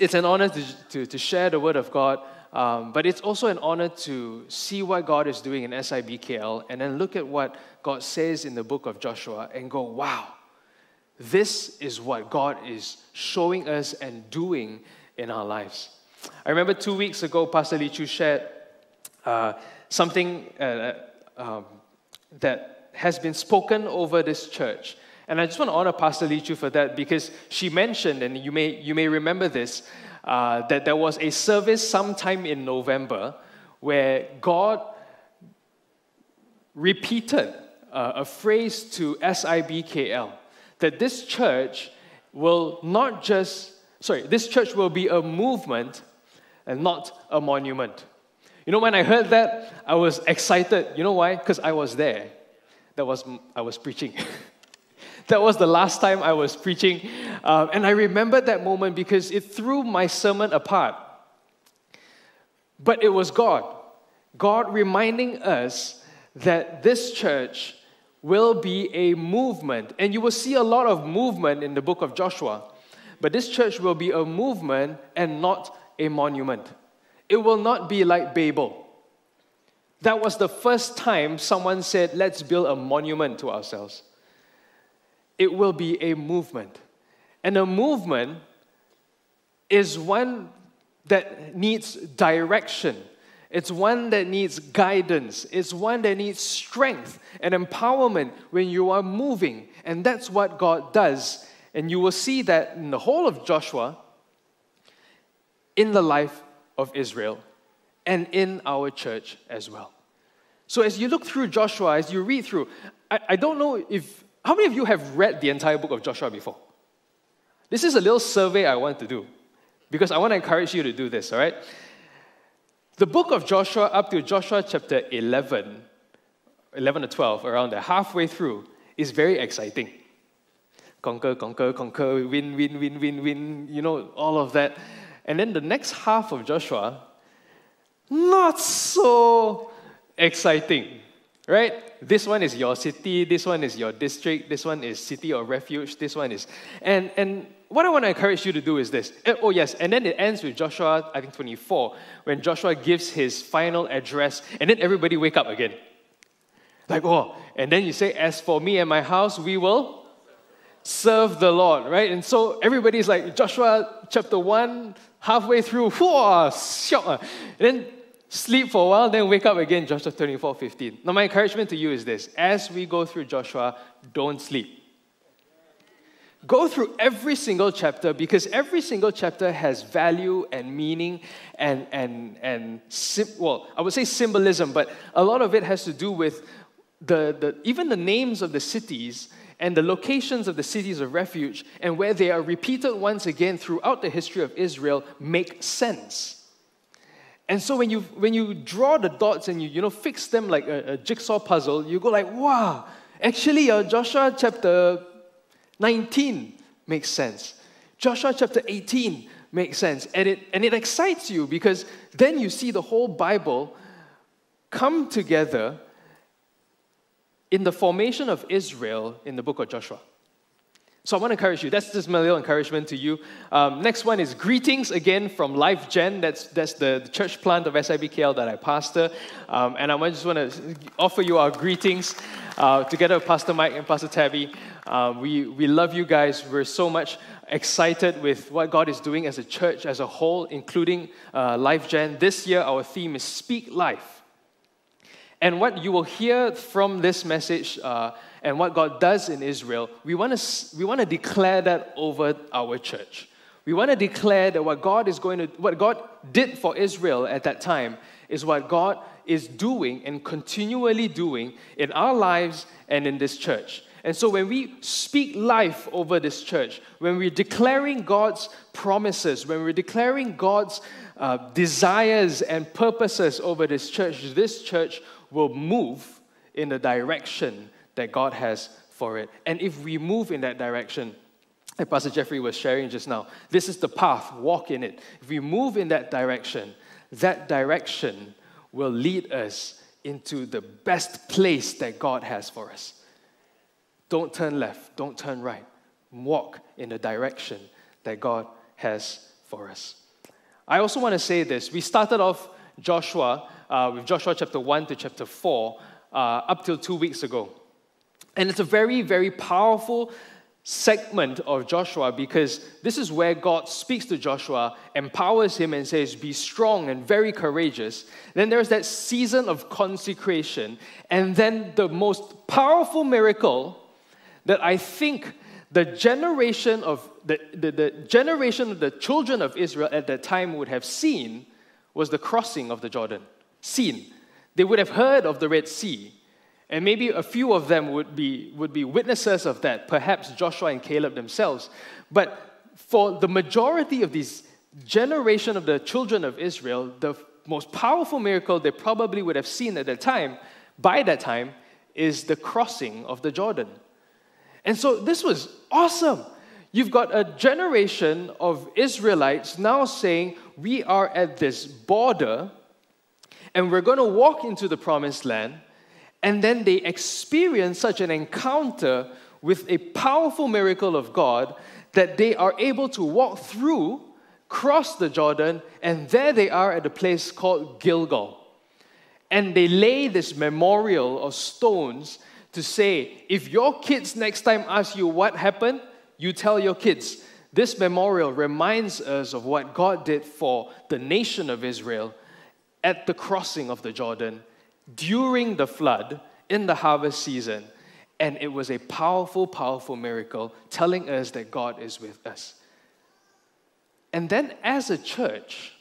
It's an honor to, to, to share the word of God, um, but it's also an honor to see what God is doing in SIBKL and then look at what God says in the book of Joshua and go, wow, this is what God is showing us and doing in our lives. I remember two weeks ago, Pastor Lee Chu shared uh, something uh, um, that has been spoken over this church. And I just want to honor Pastor Lee Chu for that because she mentioned, and you may, you may remember this, uh, that there was a service sometime in November where God repeated uh, a phrase to SIBKL that this church will not just, sorry, this church will be a movement and not a monument. You know, when I heard that, I was excited. You know why? Because I was there. That was, I was preaching. that was the last time I was preaching. Um, and I remember that moment because it threw my sermon apart. But it was God. God reminding us that this church will be a movement. And you will see a lot of movement in the book of Joshua. But this church will be a movement and not a monument. It will not be like Babel. That was the first time someone said, let's build a monument to ourselves it will be a movement. And a movement is one that needs direction. It's one that needs guidance. It's one that needs strength and empowerment when you are moving. And that's what God does. And you will see that in the whole of Joshua, in the life of Israel, and in our church as well. So as you look through Joshua, as you read through, I, I don't know if how many of you have read the entire book of Joshua before? This is a little survey I want to do because I want to encourage you to do this, all right? The book of Joshua, up to Joshua chapter 11, 11 to 12, around there, halfway through, is very exciting. Conquer, conquer, conquer, win, win, win, win, win, you know, all of that. And then the next half of Joshua, not so exciting. Right? This one is your city, this one is your district, this one is city of refuge, this one is. And, and what I want to encourage you to do is this. Oh, yes, and then it ends with Joshua, I think 24, when Joshua gives his final address, and then everybody wake up again. Like, oh, and then you say, As for me and my house, we will serve the Lord, right? And so everybody's like, Joshua chapter 1, halfway through, whoa. And ah. then sleep for a while, then wake up again, Joshua 24 15. Now, my encouragement to you is this as we go through Joshua, don't sleep. Go through every single chapter because every single chapter has value and meaning and, and, and well, I would say symbolism, but a lot of it has to do with the, the, even the names of the cities and the locations of the cities of refuge and where they are repeated once again throughout the history of Israel make sense. And so when you when you draw the dots and you you know fix them like a, a jigsaw puzzle, you go like, wow, actually uh, Joshua chapter 19 makes sense. Joshua chapter 18 makes sense. And it and it excites you because then you see the whole Bible come together in the formation of Israel in the book of Joshua. So I want to encourage you. That's just my little encouragement to you. Um, next one is greetings again from Life Gen. That's, that's the, the church plant of SIBKL that I pastor. Um, and I just want to offer you our greetings uh, together with Pastor Mike and Pastor Tabby. Uh, we, we love you guys. We're so much excited with what God is doing as a church as a whole, including uh, Life Gen. This year, our theme is Speak Life. And what you will hear from this message uh, and what God does in Israel, we want to we want to declare that over our church. We want to declare that what God is going to what God did for Israel at that time is what God is doing and continually doing in our lives and in this church. And so when we speak life over this church, when we're declaring God's promises, when we're declaring God's uh, desires and purposes over this church, this church will move in the direction that God has for it. And if we move in that direction, like Pastor Jeffrey was sharing just now, this is the path, walk in it. If we move in that direction, that direction will lead us into the best place that God has for us. Don't turn left, don't turn right. Walk in the direction that God has for us. I also want to say this. We started off Joshua uh, with Joshua chapter 1 to chapter 4 uh, up till two weeks ago. And it's a very, very powerful segment of Joshua because this is where God speaks to Joshua, empowers him, and says, Be strong and very courageous. Then there's that season of consecration. And then the most powerful miracle that I think the generation of the, the, the generation of the children of Israel at that time would have seen was the crossing of the Jordan. Seen. They would have heard of the Red Sea. And maybe a few of them would be, would be witnesses of that, perhaps Joshua and Caleb themselves. But for the majority of these generation of the children of Israel, the most powerful miracle they probably would have seen at that time, by that time, is the crossing of the Jordan. And so this was awesome. You've got a generation of Israelites now saying, We are at this border and we're going to walk into the promised land. And then they experience such an encounter with a powerful miracle of God that they are able to walk through, cross the Jordan, and there they are at a place called Gilgal. And they lay this memorial of stones to say, if your kids next time ask you what happened, you tell your kids. This memorial reminds us of what God did for the nation of Israel at the crossing of the Jordan during the flood in the harvest season. And it was a powerful, powerful miracle telling us that God is with us. And then, as a church,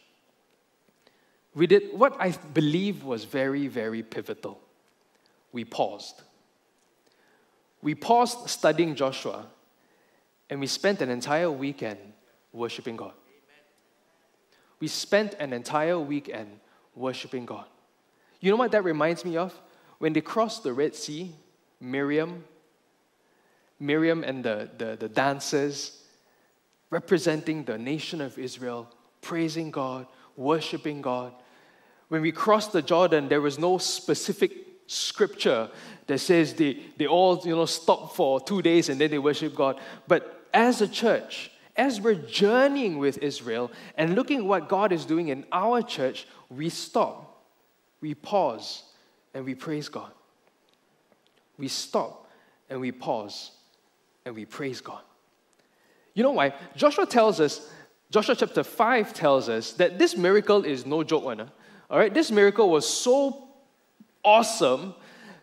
we did what I believe was very, very pivotal. We paused. We paused studying Joshua and we spent an entire weekend worshiping God. We spent an entire weekend worshiping God. You know what that reminds me of? When they crossed the Red Sea, Miriam, Miriam and the, the, the dancers representing the nation of Israel, praising God, worshiping God. When we crossed the Jordan, there was no specific scripture that says they, they all you know stop for two days and then they worship God. But as a church, as we're journeying with Israel and looking at what God is doing in our church, we stop, we pause, and we praise God. We stop and we pause and we praise God. You know why? Joshua tells us, Joshua chapter 5 tells us that this miracle is no joke one. All right, this miracle was so awesome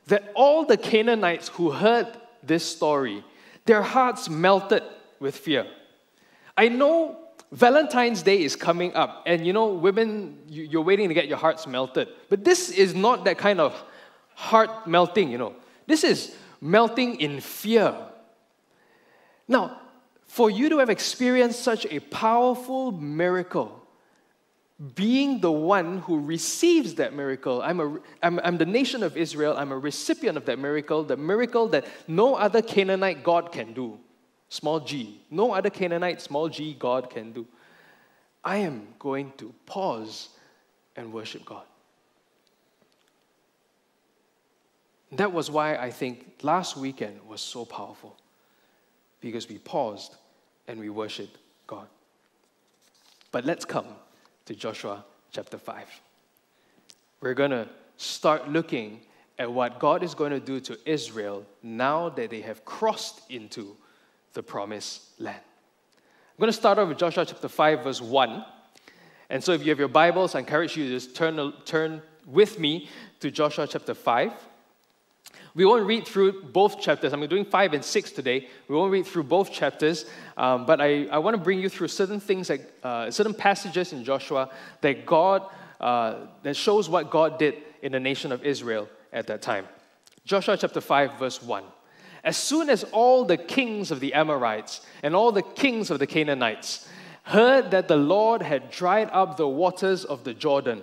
that all the Canaanites who heard this story, their hearts melted with fear. I know Valentine's Day is coming up, and you know, women, you're waiting to get your hearts melted. But this is not that kind of heart melting, you know. This is melting in fear. Now, for you to have experienced such a powerful miracle, being the one who receives that miracle, I'm, a, I'm, I'm the nation of Israel, I'm a recipient of that miracle, the miracle that no other Canaanite God can do small g. No other Canaanite, small g, God can do. I am going to pause and worship God. That was why I think last weekend was so powerful because we paused and we worshiped God. But let's come to Joshua chapter 5. We're going to start looking at what God is going to do to Israel now that they have crossed into the promised land. I'm going to start off with Joshua chapter 5, verse 1. And so if you have your Bibles, I encourage you to just turn, turn with me to Joshua chapter 5. We won't read through both chapters. I'm doing 5 and 6 today. We won't read through both chapters, um, but I, I want to bring you through certain things, like, uh, certain passages in Joshua that God, uh, that shows what God did in the nation of Israel at that time. Joshua chapter 5, verse 1. As soon as all the kings of the Amorites and all the kings of the Canaanites heard that the Lord had dried up the waters of the Jordan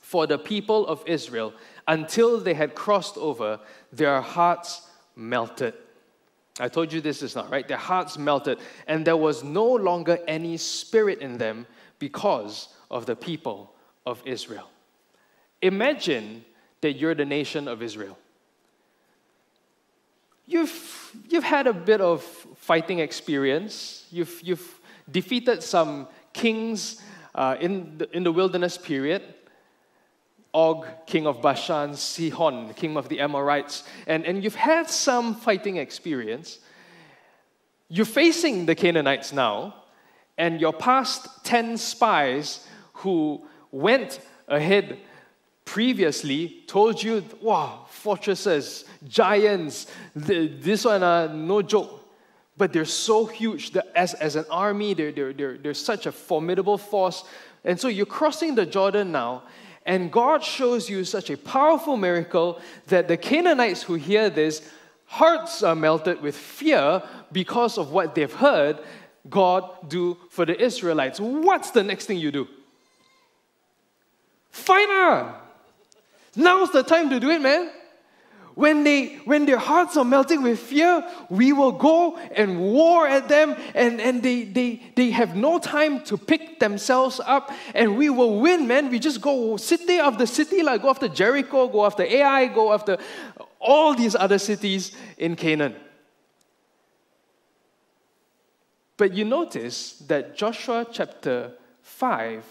for the people of Israel until they had crossed over, their hearts melted. I told you this is not right. Their hearts melted, and there was no longer any spirit in them because of the people of Israel. Imagine that you're the nation of Israel you've, you've had a bit of fighting experience. You've, you've defeated some kings uh, in, the, in the wilderness period. Og, king of Bashan, Sihon, king of the Amorites, and, and you've had some fighting experience. You're facing the Canaanites now, and your past 10 spies who went ahead previously told you, wow, fortresses, giants, this one, uh, no joke. But they're so huge that as, as an army, they're, they're, they're, they're such a formidable force. And so you're crossing the Jordan now, and God shows you such a powerful miracle that the Canaanites who hear this, hearts are melted with fear because of what they've heard God do for the Israelites. What's the next thing you do? Fire! Now's the time to do it, man. When, they, when their hearts are melting with fear, we will go and war at them, and, and they, they, they have no time to pick themselves up, and we will win, man. We just go city after city, like go after Jericho, go after Ai, go after all these other cities in Canaan. But you notice that Joshua chapter 5,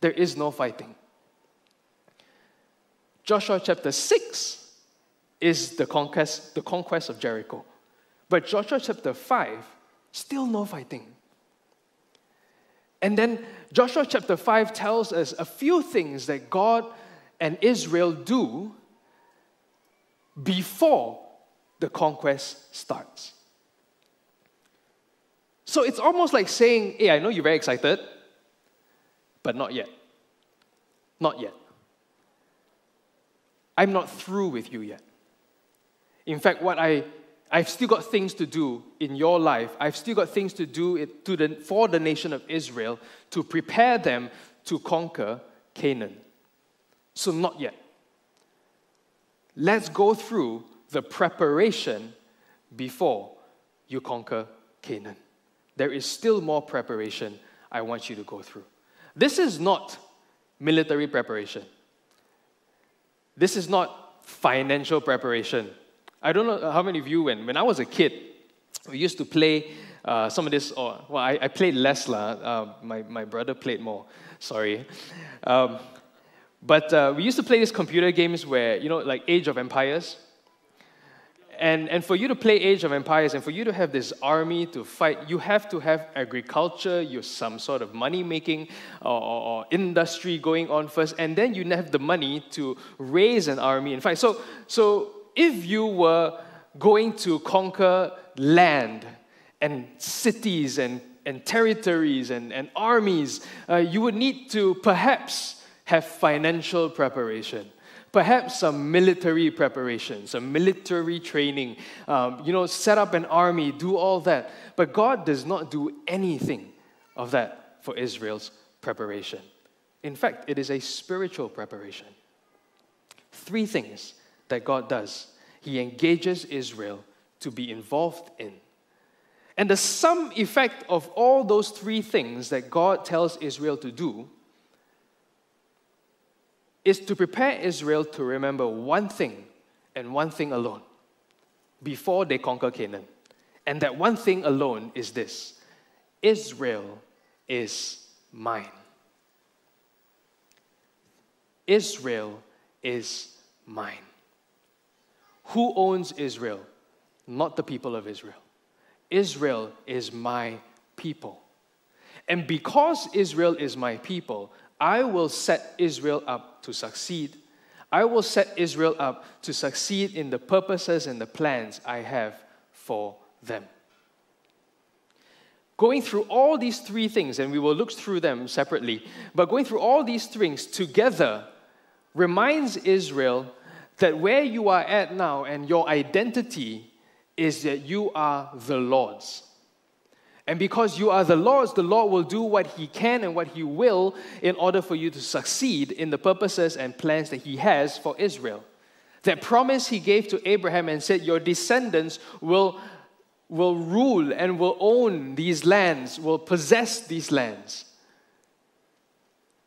there is no fighting. Joshua chapter 6 is the conquest, the conquest of Jericho. But Joshua chapter 5, still no fighting. And then Joshua chapter 5 tells us a few things that God and Israel do before the conquest starts. So it's almost like saying, Hey, I know you're very excited, but not yet. Not yet. I'm not through with you yet. In fact, what I I've still got things to do in your life. I've still got things to do it to the, for the nation of Israel to prepare them to conquer Canaan. So, not yet. Let's go through the preparation before you conquer Canaan. There is still more preparation I want you to go through. This is not military preparation. This is not financial preparation. I don't know how many of you, when, when I was a kid, we used to play uh, some of this, or, well, I, I played less, uh, my, my brother played more, sorry. Um, but uh, we used to play these computer games where, you know, like Age of Empires. And, and for you to play Age of Empires and for you to have this army to fight, you have to have agriculture, you some sort of money making or, or, industry going on first, and then you have the money to raise an army and fight. So, so if you were going to conquer land and cities and, and territories and, and armies, uh, you would need to perhaps have financial preparation. Perhaps some military preparation, some military training, um, you know, set up an army, do all that. But God does not do anything of that for Israel's preparation. In fact, it is a spiritual preparation. Three things that God does. He engages Israel to be involved in. And the sum effect of all those three things that God tells Israel to do is to prepare Israel to remember one thing and one thing alone before they conquer Canaan. And that one thing alone is this Israel is mine. Israel is mine. Who owns Israel? Not the people of Israel. Israel is my people. And because Israel is my people, I will set Israel up to succeed. I will set Israel up to succeed in the purposes and the plans I have for them. Going through all these three things, and we will look through them separately, but going through all these things together reminds Israel that where you are at now and your identity is that you are the Lord's. And because you are the Lord's, the Lord will do what He can and what He will in order for you to succeed in the purposes and plans that He has for Israel. That promise He gave to Abraham and said, Your descendants will, will rule and will own these lands, will possess these lands.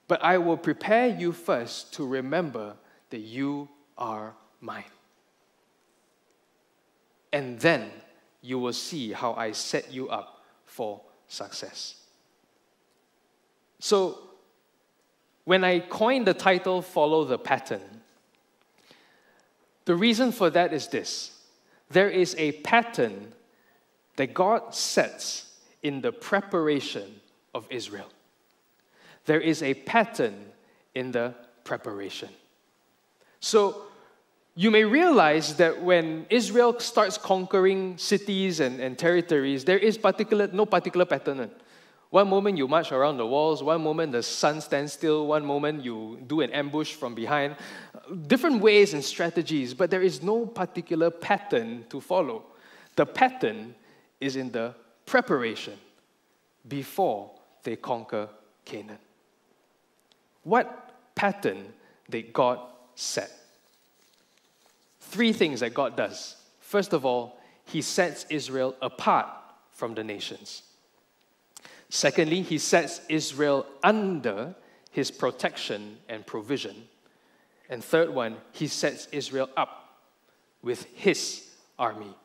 But I will prepare you first to remember that you are mine. And then you will see how I set you up for success. So, when I coined the title Follow the Pattern, the reason for that is this there is a pattern that God sets in the preparation of Israel. There is a pattern in the preparation. So, you may realize that when Israel starts conquering cities and, and territories, there is particular, no particular pattern. One moment you march around the walls, one moment the sun stands still, one moment you do an ambush from behind. Different ways and strategies, but there is no particular pattern to follow. The pattern is in the preparation before they conquer Canaan. What pattern did God set? Three things that God does. First of all, He sets Israel apart from the nations. Secondly, he sets Israel under his protection and provision. And third one, he sets Israel up with his army.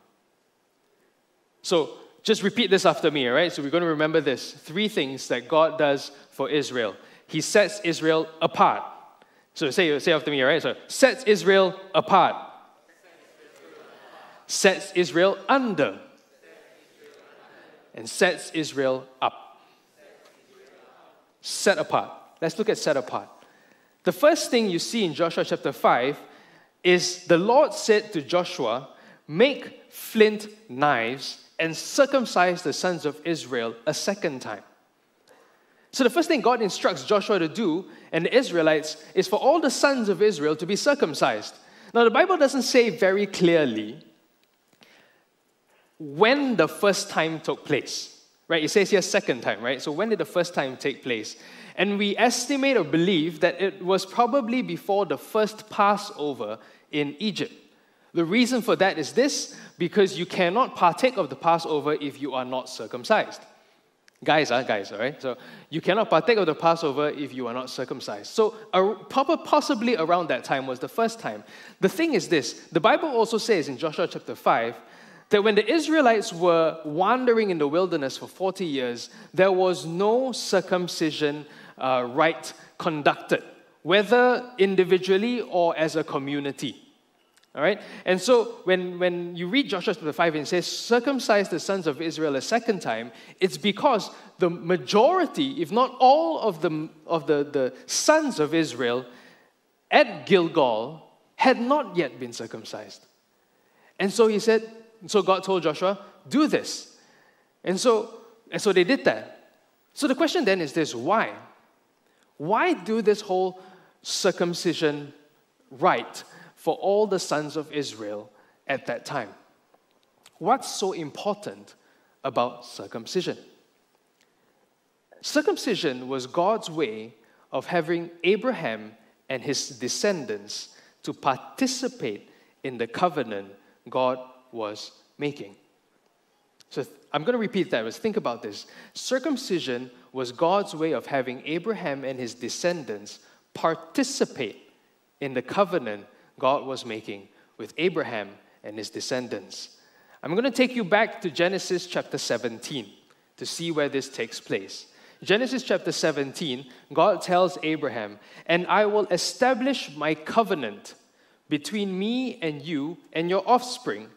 So just repeat this after me, all right? So we're going to remember this. Three things that God does for Israel. He sets Israel apart. So say, say after me, all right? So sets Israel apart. Sets Israel under. And sets Israel up set apart. Let's look at set apart. The first thing you see in Joshua chapter 5 is the Lord said to Joshua, Make flint knives and circumcise the sons of Israel a second time. So, the first thing God instructs Joshua to do and the Israelites is for all the sons of Israel to be circumcised. Now, the Bible doesn't say very clearly when the first time took place right? It says here second time, right? So when did the first time take place? And we estimate or believe that it was probably before the first Passover in Egypt. The reason for that is this because you cannot partake of the Passover if you are not circumcised. Guys, uh, guys, all right? So you cannot partake of the Passover if you are not circumcised. So possibly around that time was the first time. The thing is this the Bible also says in Joshua chapter 5 that when the Israelites were wandering in the wilderness for 40 years, there was no circumcision uh, rite conducted, whether individually or as a community. All right? And so when, when you read Joshua chapter 5 and it says, circumcise the sons of Israel a second time, it's because the majority, if not all of the, of the, the sons of Israel at Gilgal had not yet been circumcised. And so he said, so God told Joshua, do this. And so, and so they did that. So the question then is this why? Why do this whole circumcision rite for all the sons of Israel at that time? What's so important about circumcision? Circumcision was God's way of having Abraham and his descendants to participate in the covenant God was making. So I'm going to repeat that. Let's think about this. Circumcision was God's way of having Abraham and his descendants participate in the covenant God was making with Abraham and his descendants. I'm going to take you back to Genesis chapter 17 to see where this takes place. Genesis chapter 17, God tells Abraham, And I will establish my covenant between me and you and your offspring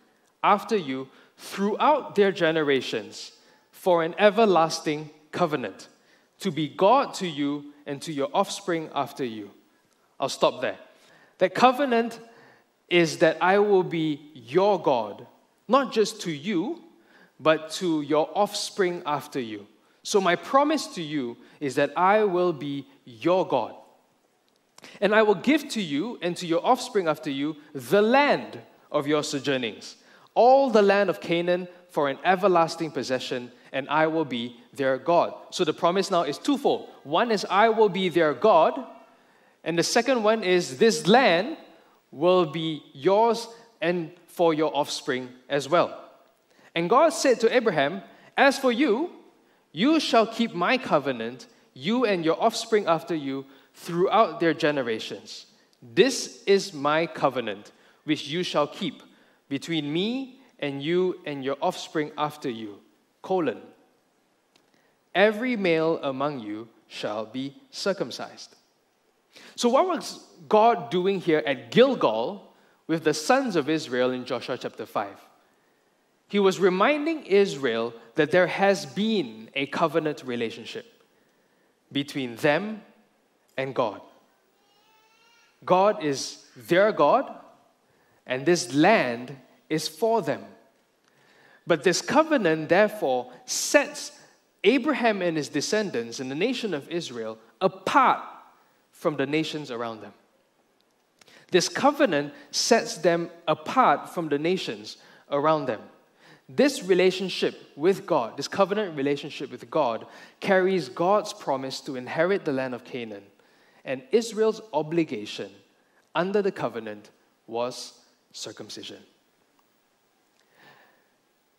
after you throughout their generations for an everlasting covenant, to be God to you and to your offspring after you. I'll stop there. That covenant is that I will be your God, not just to you, but to your offspring after you. So, my promise to you is that I will be your God. And I will give to you and to your offspring after you the land of your sojournings all the land of Canaan for an everlasting possession, and I will be their God. So the promise now is twofold. One is, I will be their God, and the second one is, this land will be yours and for your offspring as well. And God said to Abraham, As for you, you shall keep my covenant, you and your offspring after you, throughout their generations. This is my covenant, which you shall keep between me and you and your offspring after you, colon. Every male among you shall be circumcised. So, what was God doing here at Gilgal with the sons of Israel in Joshua chapter 5? He was reminding Israel that there has been a covenant relationship between them and God. God is their God, and this land is for them. But this covenant, therefore, sets Abraham and his descendants and the nation of Israel apart from the nations around them. This covenant sets them apart from the nations around them. This relationship with God, this covenant relationship with God, carries God's promise to inherit the land of Canaan. And Israel's obligation under the covenant was circumcision.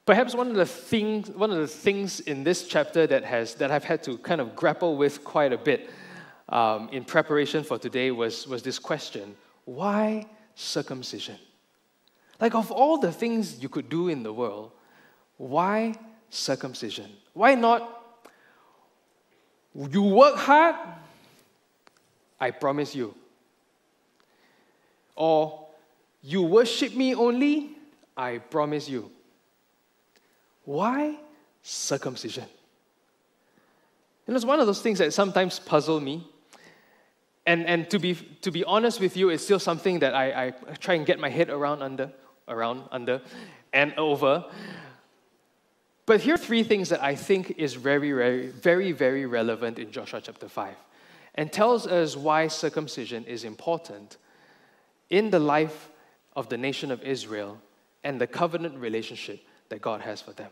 Perhaps one of the things, one of the things in this chapter that, has, that I've had to kind of grapple with quite a bit um, in preparation for today was, was this question why circumcision? Like, of all the things you could do in the world, why circumcision? Why not you work hard, I promise you. Or you worship me only, I promise you. Why circumcision? And it's one of those things that sometimes puzzle me. And, and to, be, to be honest with you, it's still something that I, I try and get my head around under, around, under, and over. But here are three things that I think is very, very, very, very relevant in Joshua chapter 5 and tells us why circumcision is important in the life of the nation of Israel and the covenant relationship that God has for them.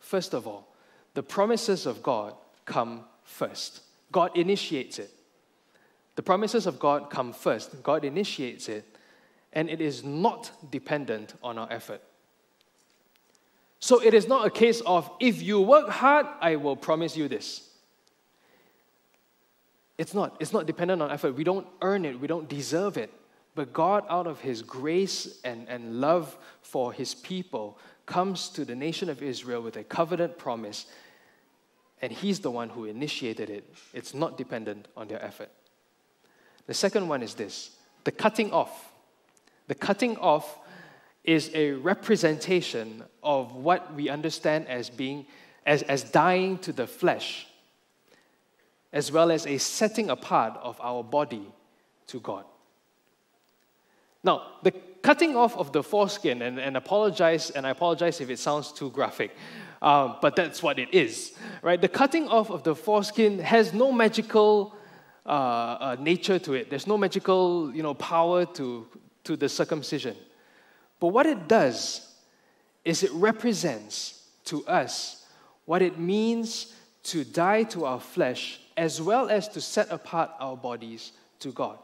First of all, the promises of God come first. God initiates it. The promises of God come first. God initiates it, and it is not dependent on our effort. So it is not a case of if you work hard, I will promise you this. It's not. It's not dependent on effort. We don't earn it, we don't deserve it. But God, out of His grace and, and love for His people, comes to the nation of Israel with a covenant promise, and He's the one who initiated it. It's not dependent on their effort. The second one is this the cutting off. The cutting off is a representation of what we understand as being as, as dying to the flesh as well as a setting apart of our body to god now the cutting off of the foreskin and, and apologize and i apologize if it sounds too graphic uh, but that's what it is right? The cutting off of the foreskin has no magical uh, uh, nature to it. There's no magical you know power to, to the circumcision. But what it does is it represents to us what it means to die to our flesh as well as to set apart our bodies to God.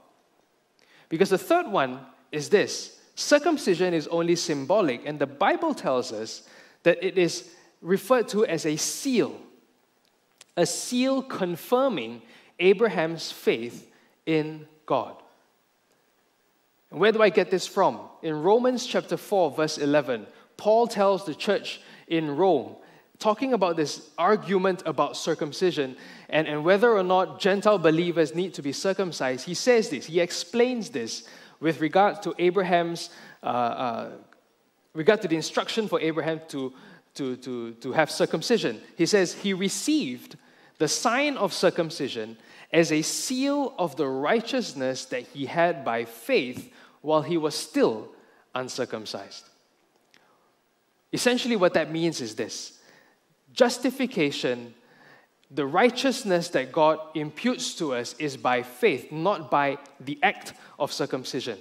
Because the third one is this circumcision is only symbolic, and the Bible tells us that it is referred to as a seal, a seal confirming Abraham's faith in God. Where do I get this from? In Romans chapter 4, verse 11, Paul tells the church in Rome, talking about this argument about circumcision and, and whether or not Gentile believers need to be circumcised, he says this, he explains this with regard to Abraham's, uh, uh, regard to the instruction for Abraham to, to, to, to have circumcision. He says, he received the sign of circumcision as a seal of the righteousness that he had by faith while he was still uncircumcised. Essentially, what that means is this justification, the righteousness that God imputes to us, is by faith, not by the act of circumcision.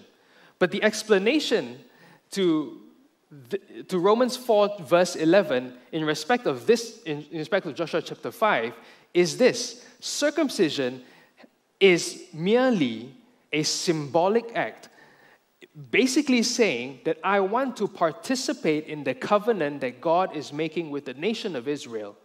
But the explanation to, the, to Romans 4, verse 11, in respect of this, in, in respect of Joshua chapter 5, is this circumcision is merely a symbolic act basically saying that I want to participate in the covenant that God is making with the nation of Israel.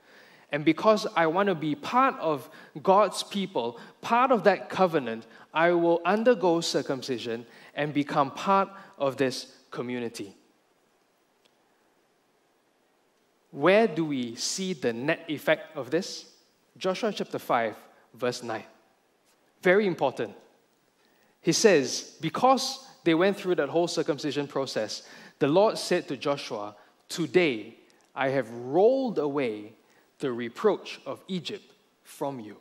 And because I want to be part of God's people, part of that covenant, I will undergo circumcision and become part of this community. Where do we see the net effect of this? Joshua chapter 5, verse 9. Very important. He says, Because they went through that whole circumcision process, the Lord said to Joshua, Today I have rolled away the reproach of Egypt from you.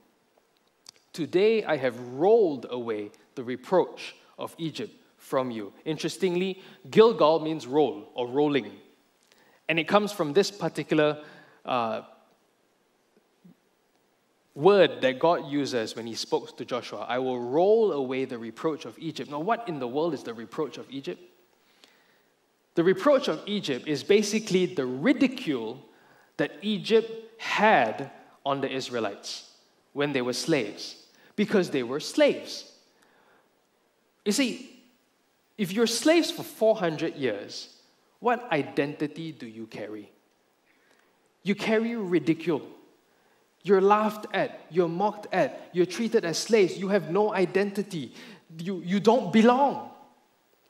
Today I have rolled away the reproach of Egypt from you. Interestingly, Gilgal means roll or rolling. And it comes from this particular uh, word that God uses when he spoke to Joshua I will roll away the reproach of Egypt. Now, what in the world is the reproach of Egypt? The reproach of Egypt is basically the ridicule that Egypt had on the Israelites when they were slaves, because they were slaves. You see, if you're slaves for 400 years, what identity do you carry? You carry ridicule. You're laughed at, you're mocked at, you're treated as slaves, you have no identity, you, you don't belong.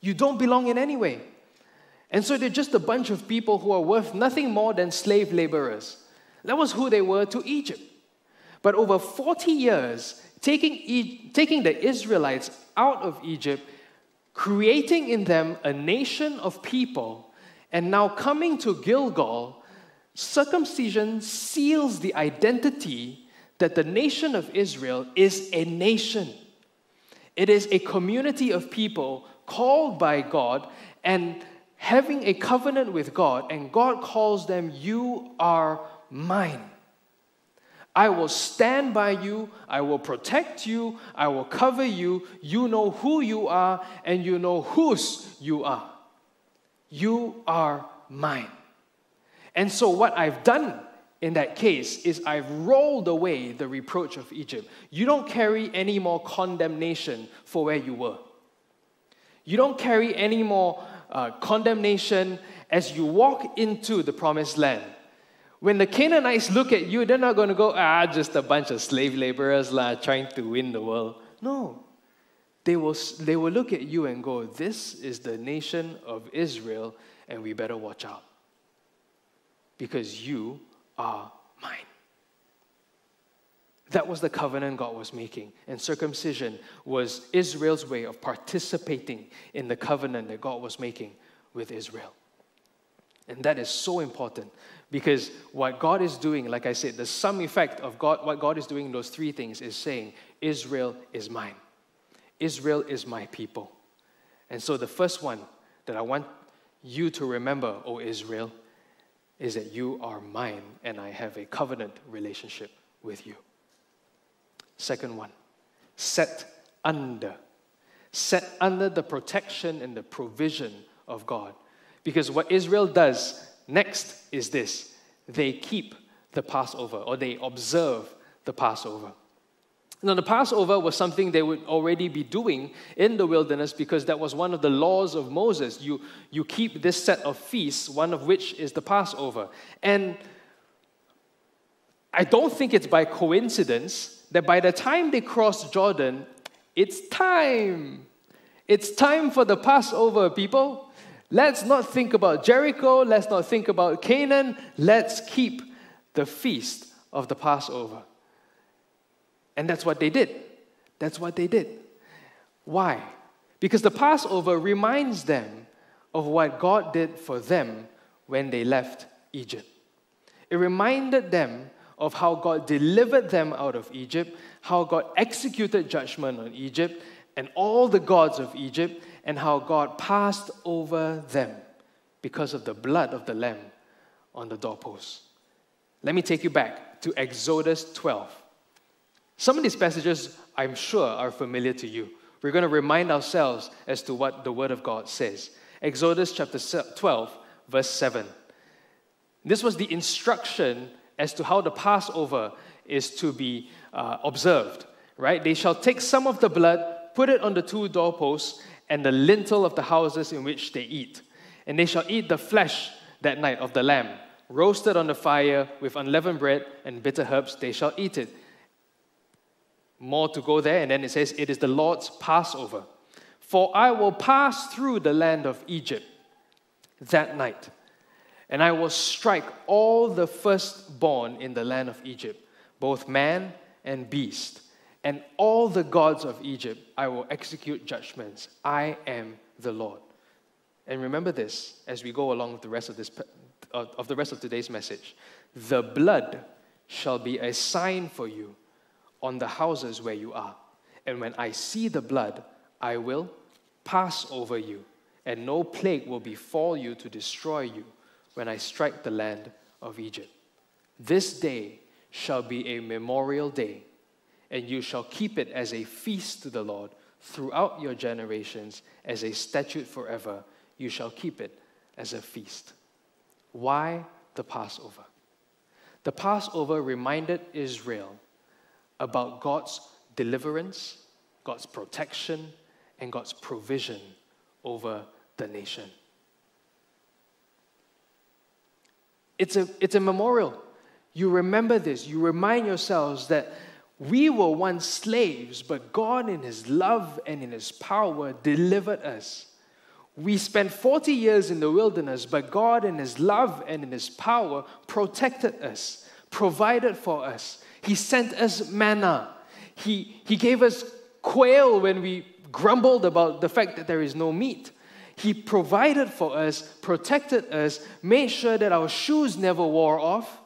You don't belong in any way. And so they're just a bunch of people who are worth nothing more than slave laborers. That was who they were to Egypt. But over 40 years, taking, e- taking the Israelites out of Egypt, creating in them a nation of people, and now coming to Gilgal circumcision seals the identity that the nation of Israel is a nation. It is a community of people called by God and having a covenant with God, and God calls them, You are mine. I will stand by you, I will protect you, I will cover you. You know who you are, and you know whose you are. You are mine. And so, what I've done in that case is I've rolled away the reproach of Egypt. You don't carry any more condemnation for where you were. You don't carry any more uh, condemnation as you walk into the promised land. When the Canaanites look at you, they're not going to go, ah, just a bunch of slave laborers la, trying to win the world. No. They will, they will look at you and go, this is the nation of Israel, and we better watch out because you are mine. That was the covenant God was making. And circumcision was Israel's way of participating in the covenant that God was making with Israel. And that is so important because what God is doing, like I said, the sum effect of God, what God is doing in those three things is saying, Israel is mine. Israel is my people. And so the first one that I want you to remember, O Israel, is that you are mine and I have a covenant relationship with you. Second one, set under. Set under the protection and the provision of God. Because what Israel does next is this they keep the Passover or they observe the Passover. Now, the Passover was something they would already be doing in the wilderness because that was one of the laws of Moses. You, you keep this set of feasts, one of which is the Passover. And I don't think it's by coincidence that by the time they cross Jordan, it's time. It's time for the Passover, people. Let's not think about Jericho. Let's not think about Canaan. Let's keep the feast of the Passover. And that's what they did. That's what they did. Why? Because the Passover reminds them of what God did for them when they left Egypt. It reminded them of how God delivered them out of Egypt, how God executed judgment on Egypt and all the gods of Egypt, and how God passed over them because of the blood of the Lamb on the doorpost. Let me take you back to Exodus 12. Some of these passages, I'm sure, are familiar to you. We're going to remind ourselves as to what the Word of God says. Exodus chapter 12, verse 7. This was the instruction as to how the Passover is to be uh, observed, right? They shall take some of the blood, put it on the two doorposts and the lintel of the houses in which they eat. And they shall eat the flesh that night of the lamb, roasted on the fire with unleavened bread and bitter herbs, they shall eat it more to go there, and then it says, It is the Lord's Passover. For I will pass through the land of Egypt that night, and I will strike all the firstborn in the land of Egypt, both man and beast, and all the gods of Egypt I will execute judgments. I am the Lord. And remember this as we go along with the rest of this of the rest of today's message. The blood shall be a sign for you on the houses where you are. And when I see the blood, I will pass over you, and no plague will befall you to destroy you when I strike the land of Egypt. This day shall be a memorial day, and you shall keep it as a feast to the Lord throughout your generations, as a statute forever. You shall keep it as a feast. Why the Passover? The Passover reminded Israel about God's deliverance, God's protection, and God's provision over the nation. It's a, it's a memorial. You remember this. You remind yourselves that we were once slaves, but God, in His love and in His power, delivered us. We spent 40 years in the wilderness, but God, in His love and in His power, protected us, provided for us. He sent us manna. He, he gave us quail when we grumbled about the fact that there is no meat. He provided for us, protected us, made sure that our shoes never wore off.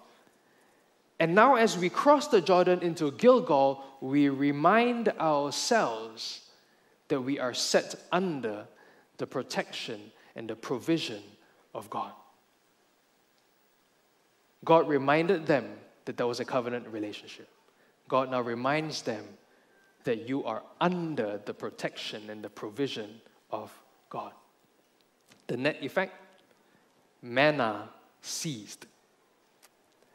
And now, as we cross the Jordan into Gilgal, we remind ourselves that we are set under the protection and the provision of God. God reminded them that there was a covenant relationship. God now reminds them that you are under the protection and the provision of God. The net effect manna ceased.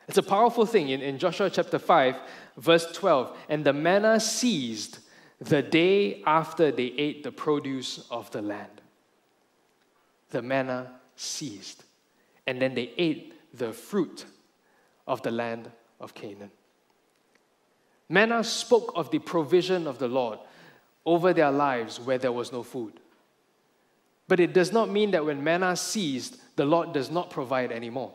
It's a powerful thing in, in Joshua chapter 5, verse 12. And the manna ceased the day after they ate the produce of the land the manna ceased. And then they ate the fruit of the land of Canaan. Manna spoke of the provision of the Lord over their lives where there was no food. But it does not mean that when manna ceased, the Lord does not provide anymore.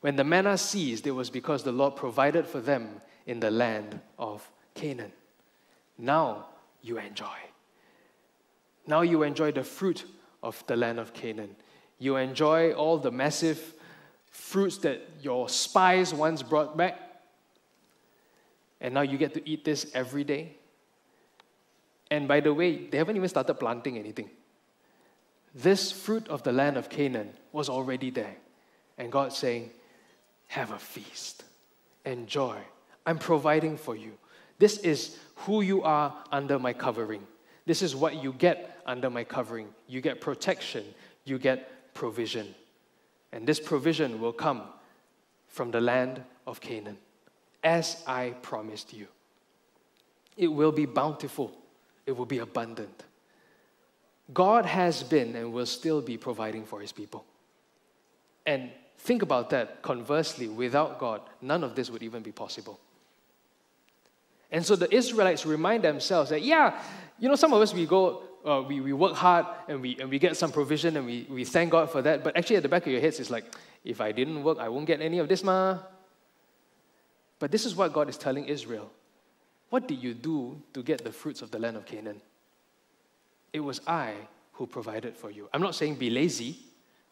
When the manna ceased, it was because the Lord provided for them in the land of Canaan. Now you enjoy. Now you enjoy the fruit of the land of Canaan. You enjoy all the massive fruits that your spies once brought back, and now you get to eat this every day. And by the way, they haven't even started planting anything. This fruit of the land of Canaan was already there. And God's saying, Have a feast, enjoy. I'm providing for you. This is who you are under my covering. This is what you get under my covering. You get protection, you get provision. And this provision will come from the land of Canaan, as I promised you. It will be bountiful, it will be abundant. God has been and will still be providing for his people. And think about that conversely, without God, none of this would even be possible. And so the Israelites remind themselves that, yeah, you know, some of us, we go, uh, we, we work hard and we, and we get some provision and we, we thank God for that. But actually, at the back of your heads, it's like, if I didn't work, I won't get any of this, ma. But this is what God is telling Israel. What did you do to get the fruits of the land of Canaan? It was I who provided for you. I'm not saying be lazy.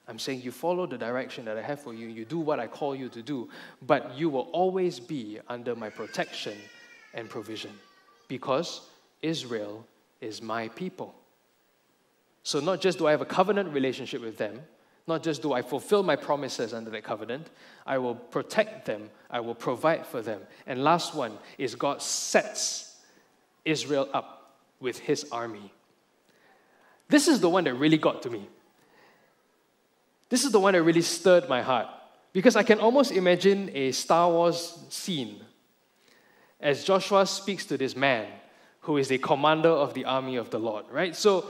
I'm saying you follow the direction that I have for you. You do what I call you to do. But you will always be under my protection and provision because Israel is my people. So, not just do I have a covenant relationship with them, not just do I fulfill my promises under that covenant, I will protect them, I will provide for them. And last one is God sets Israel up with his army. This is the one that really got to me. This is the one that really stirred my heart because I can almost imagine a Star Wars scene as Joshua speaks to this man who is the commander of the army of the Lord, right? So,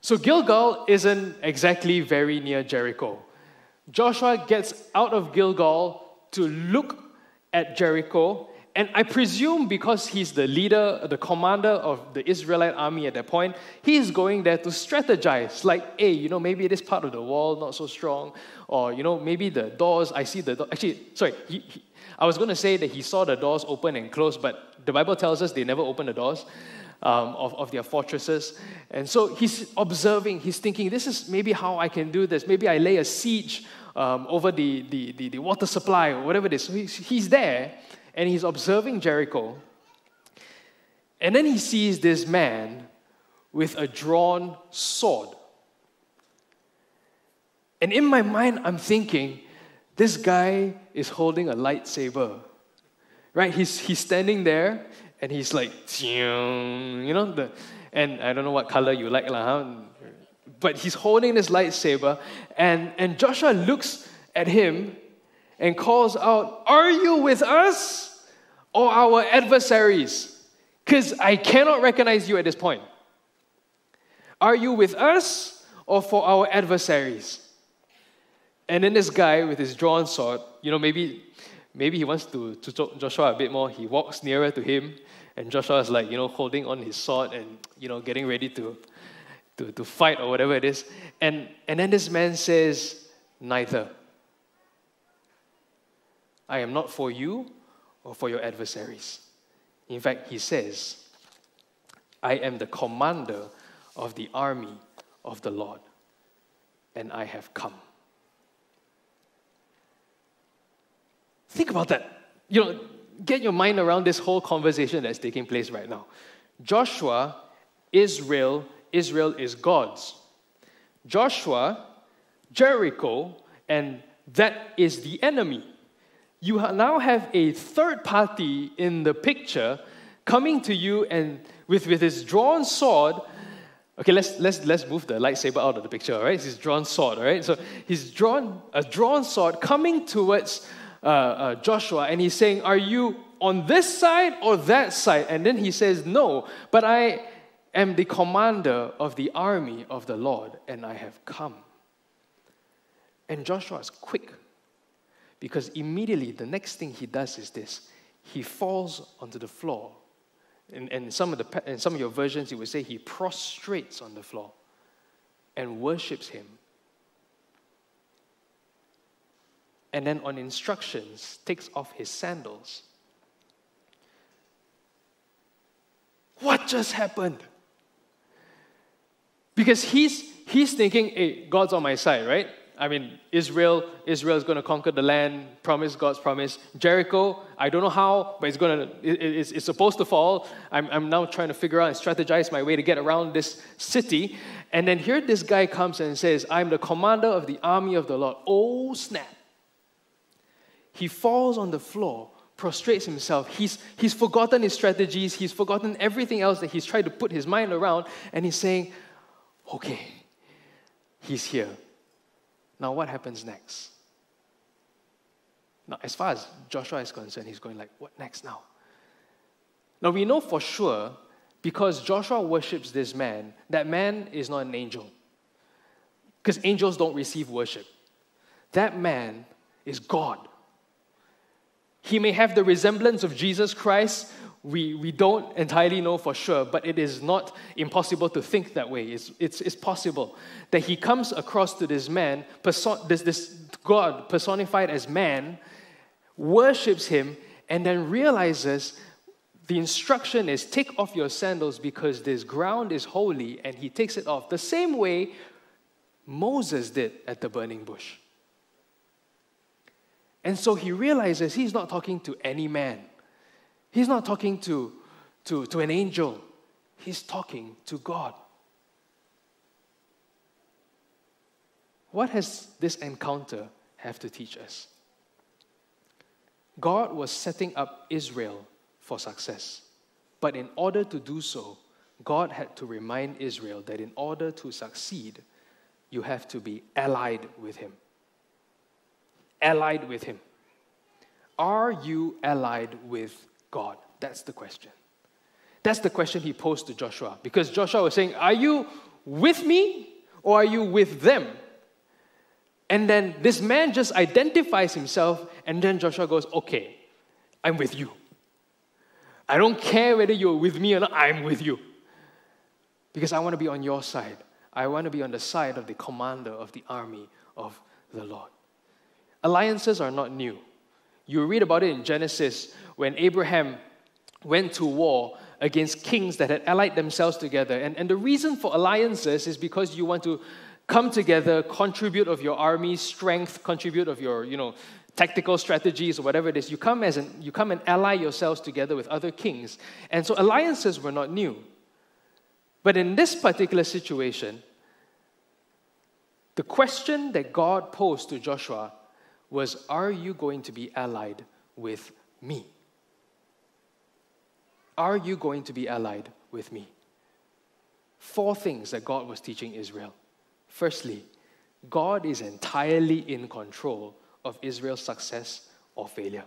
so Gilgal isn't exactly very near Jericho. Joshua gets out of Gilgal to look at Jericho, and I presume because he's the leader, the commander of the Israelite army at that point, he is going there to strategize. Like, hey, you know, maybe this part of the wall not so strong, or you know, maybe the doors. I see the door. Actually, sorry, he, he, I was going to say that he saw the doors open and close, but the Bible tells us they never open the doors um, of, of their fortresses. And so he's observing, he's thinking, this is maybe how I can do this. Maybe I lay a siege um, over the, the, the, the, water supply or whatever it is. So he's, he's there and he's observing Jericho. And then he sees this man with a drawn sword. And in my mind, I'm thinking, this guy is holding a lightsaber. Right? He's, he's standing there and he's like, you know, the, and I don't know what color you like, huh? but he's holding this lightsaber, and, and Joshua looks at him and calls out, Are you with us or our adversaries? Because I cannot recognize you at this point. Are you with us or for our adversaries? And then this guy with his drawn sword, you know, maybe maybe he wants to, to Joshua a bit more. He walks nearer to him, and Joshua is like, you know, holding on his sword and, you know, getting ready to, to, to fight or whatever it is. And, and then this man says, Neither. I am not for you or for your adversaries. In fact, he says, I am the commander of the army of the Lord, and I have come. Think about that. You know, get your mind around this whole conversation that's taking place right now. Joshua, Israel, Israel is God's. Joshua, Jericho, and that is the enemy. You now have a third party in the picture coming to you and with, with his drawn sword. Okay, let's, let's, let's move the lightsaber out of the picture, all right? It's his drawn sword, all right? So he's drawn a drawn sword coming towards uh, uh, Joshua, and he's saying, Are you on this side or that side? And then he says, No, but I am the commander of the army of the Lord, and I have come. And Joshua is quick because immediately the next thing he does is this he falls onto the floor. And, and some of the, in some of your versions, it would say he prostrates on the floor and worships him and then on instructions takes off his sandals. What just happened? Because he's, he's thinking, hey, God's on my side, right? I mean, Israel, Israel is going to conquer the land, promise God's promise. Jericho, I don't know how, but it's going to, it, it's, it's supposed to fall. I'm, I'm now trying to figure out and strategize my way to get around this city. And then here this guy comes and says, I'm the commander of the army of the Lord. Oh, snap. He falls on the floor, prostrates himself. He's, he's forgotten his strategies, he's forgotten everything else that he's tried to put his mind around, and he's saying, Okay, he's here. Now, what happens next? Now, as far as Joshua is concerned, he's going like, What next now? Now, we know for sure because Joshua worships this man, that man is not an angel. Because angels don't receive worship. That man is God. He may have the resemblance of Jesus Christ. We, we don't entirely know for sure, but it is not impossible to think that way. It's, it's, it's possible that he comes across to this man, person, this, this God personified as man, worships him, and then realizes the instruction is take off your sandals because this ground is holy, and he takes it off. The same way Moses did at the burning bush. And so he realizes he's not talking to any man. He's not talking to, to, to an angel. He's talking to God. What has this encounter have to teach us? God was setting up Israel for success. But in order to do so, God had to remind Israel that in order to succeed, you have to be allied with Him allied with Him? Are you allied with God? That's the question. That's the question he posed to Joshua because Joshua was saying, Are you with me or are you with them? And then this man just identifies himself, and then Joshua goes, Okay, I'm with you. I don't care whether you're with me or not, I'm with you. Because I want to be on your side. I want to be on the side of the commander of the army of the Lord. Alliances are not new. You read about it in Genesis when Abraham went to war against kings that had allied themselves together. And, and the reason for alliances is because you want to come together, contribute of your army strength, contribute of your, you know, tactical strategies or whatever it is. You come as an, you come and ally yourselves together with other kings. And so alliances were not new. But in this particular situation, the question that God posed to Joshua was Are you going to be allied with me? Are you going to be allied with me? Four things that God was teaching Israel. Firstly, God is entirely in control of Israel's success or failure.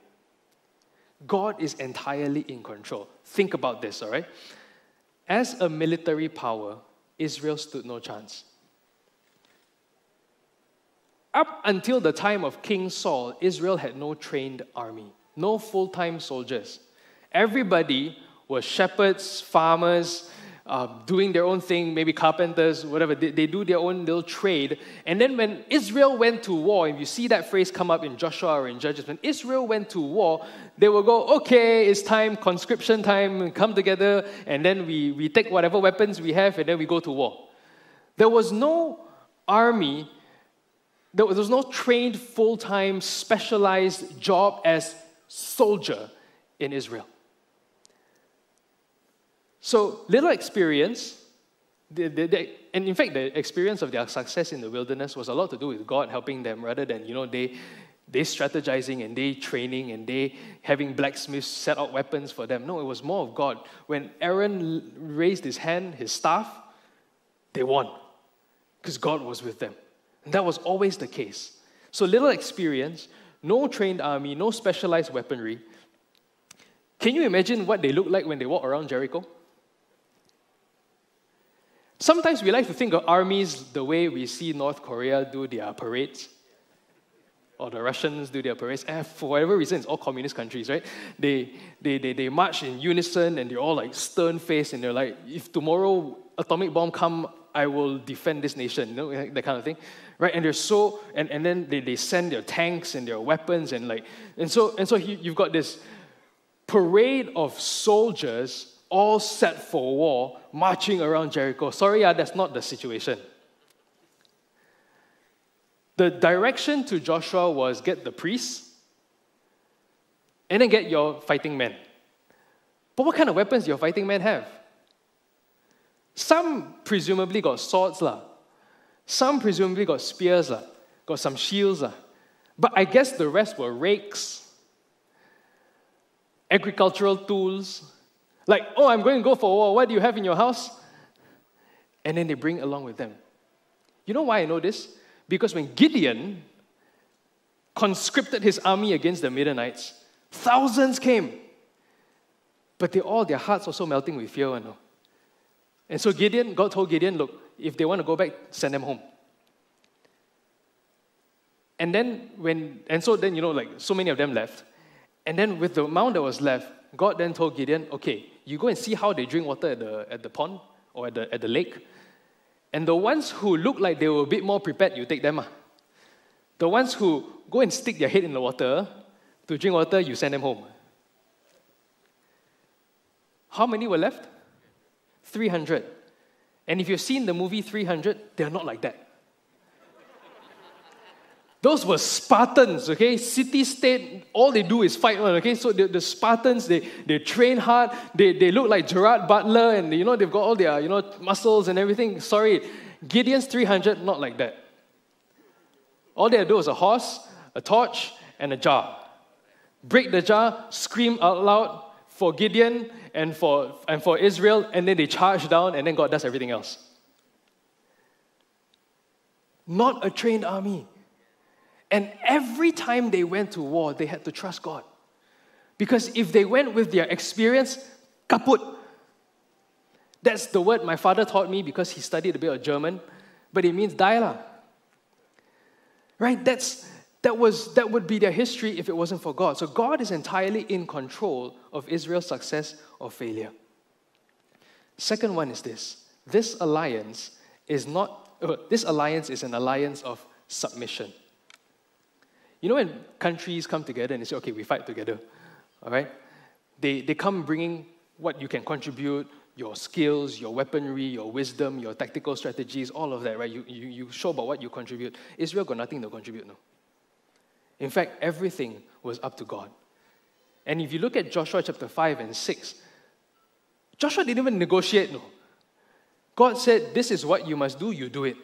God is entirely in control. Think about this, all right? As a military power, Israel stood no chance. Up until the time of King Saul, Israel had no trained army, no full time soldiers. Everybody was shepherds, farmers, uh, doing their own thing, maybe carpenters, whatever. They, they do their own little trade. And then when Israel went to war, and you see that phrase come up in Joshua or in Judges, when Israel went to war, they will go, okay, it's time, conscription time, come together, and then we, we take whatever weapons we have, and then we go to war. There was no army there was no trained, full time, specialized job as soldier in Israel. So, little experience, the, the, the, and in fact, the experience of their success in the wilderness was a lot to do with God helping them rather than, you know, they, they strategizing and they training and they having blacksmiths set out weapons for them. No, it was more of God. When Aaron raised his hand, his staff, they won because God was with them. That was always the case. So little experience, no trained army, no specialized weaponry. Can you imagine what they look like when they walk around Jericho? Sometimes we like to think of armies the way we see North Korea do their parades, or the Russians do their parades. And for whatever reason, it's all communist countries, right? They, they, they, they march in unison and they're all like stern faced and they're like, if tomorrow atomic bomb come, I will defend this nation, you know, that kind of thing right? And they're so, and, and then they, they send their tanks and their weapons and like, and so, and so he, you've got this parade of soldiers all set for war marching around Jericho. Sorry, yeah, that's not the situation. The direction to Joshua was get the priests and then get your fighting men. But what kind of weapons your fighting men have? Some presumably got swords, lah. Some presumably got spears, uh, got some shields. Uh. But I guess the rest were rakes, agricultural tools. Like, oh, I'm going to go for war. What do you have in your house? And then they bring along with them. You know why I know this? Because when Gideon conscripted his army against the Midianites, thousands came. But they all, their hearts were also melting with fear. You know? And so Gideon, God told Gideon, look, if they want to go back, send them home. And then when, and so then, you know, like so many of them left. And then with the amount that was left, God then told Gideon, okay, you go and see how they drink water at the, at the pond or at the, at the lake. And the ones who look like they were a bit more prepared, you take them. Ah. The ones who go and stick their head in the water to drink water, you send them home. How many were left? 300. And if you've seen the movie 300, they're not like that. Those were Spartans, okay? City state, all they do is fight okay? So the, the Spartans, they, they train hard, they, they look like Gerard Butler, and you know, they've got all their, you know, muscles and everything. Sorry, Gideon's 300, not like that. All they had to do was a horse, a torch, and a jar. Break the jar, scream out loud for Gideon, and for, and for Israel, and then they charge down, and then God does everything else. Not a trained army. And every time they went to war, they had to trust God. Because if they went with their experience, kaput. That's the word my father taught me because he studied a bit of German, but it means die lah. Right? That's that, was, that would be their history if it wasn't for God. So God is entirely in control of Israel's success or failure. Second one is this this alliance is not, uh, this alliance is an alliance of submission. You know when countries come together and they say, okay, we fight together, all right? They, they come bringing what you can contribute, your skills, your weaponry, your wisdom, your tactical strategies, all of that, right? You, you, you show about what you contribute. Israel got nothing to contribute, no. In fact, everything was up to God. And if you look at Joshua chapter 5 and 6, Joshua didn't even negotiate, no. God said, This is what you must do, you do it.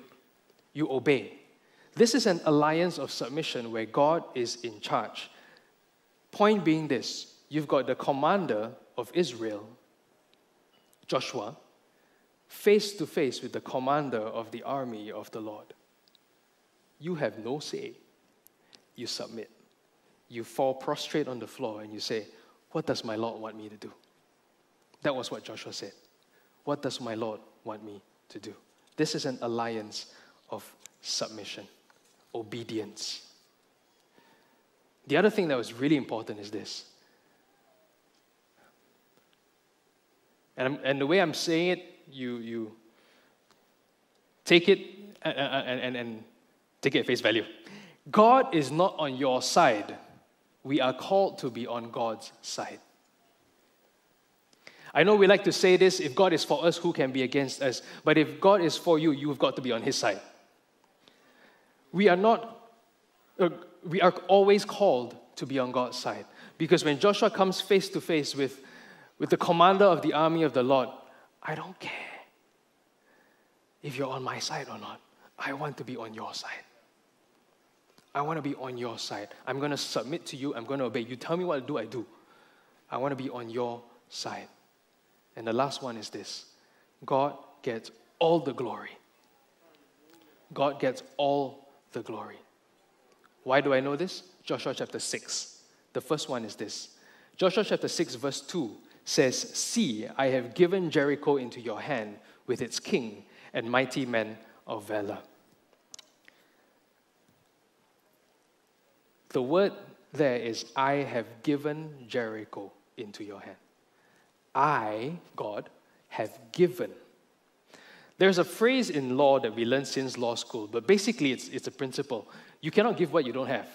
You obey. This is an alliance of submission where God is in charge. Point being this you've got the commander of Israel, Joshua, face to face with the commander of the army of the Lord. You have no say. You submit. You fall prostrate on the floor and you say, What does my Lord want me to do? That was what Joshua said. What does my Lord want me to do? This is an alliance of submission, obedience. The other thing that was really important is this. And, and the way I'm saying it, you, you take it and, and, and take it at face value. God is not on your side. We are called to be on God's side. I know we like to say this if God is for us, who can be against us? But if God is for you, you've got to be on His side. We are not, uh, we are always called to be on God's side. Because when Joshua comes face to face with, with the commander of the army of the Lord, I don't care if you're on my side or not. I want to be on your side. I want to be on your side. I'm going to submit to you. I'm going to obey. You tell me what to do, I do. I want to be on your side. And the last one is this God gets all the glory. God gets all the glory. Why do I know this? Joshua chapter 6. The first one is this Joshua chapter 6, verse 2 says, See, I have given Jericho into your hand with its king and mighty men of valor. The word there is, I have given Jericho into your hand. I, God, have given. There's a phrase in law that we learned since law school, but basically it's, it's a principle. You cannot give what you don't have.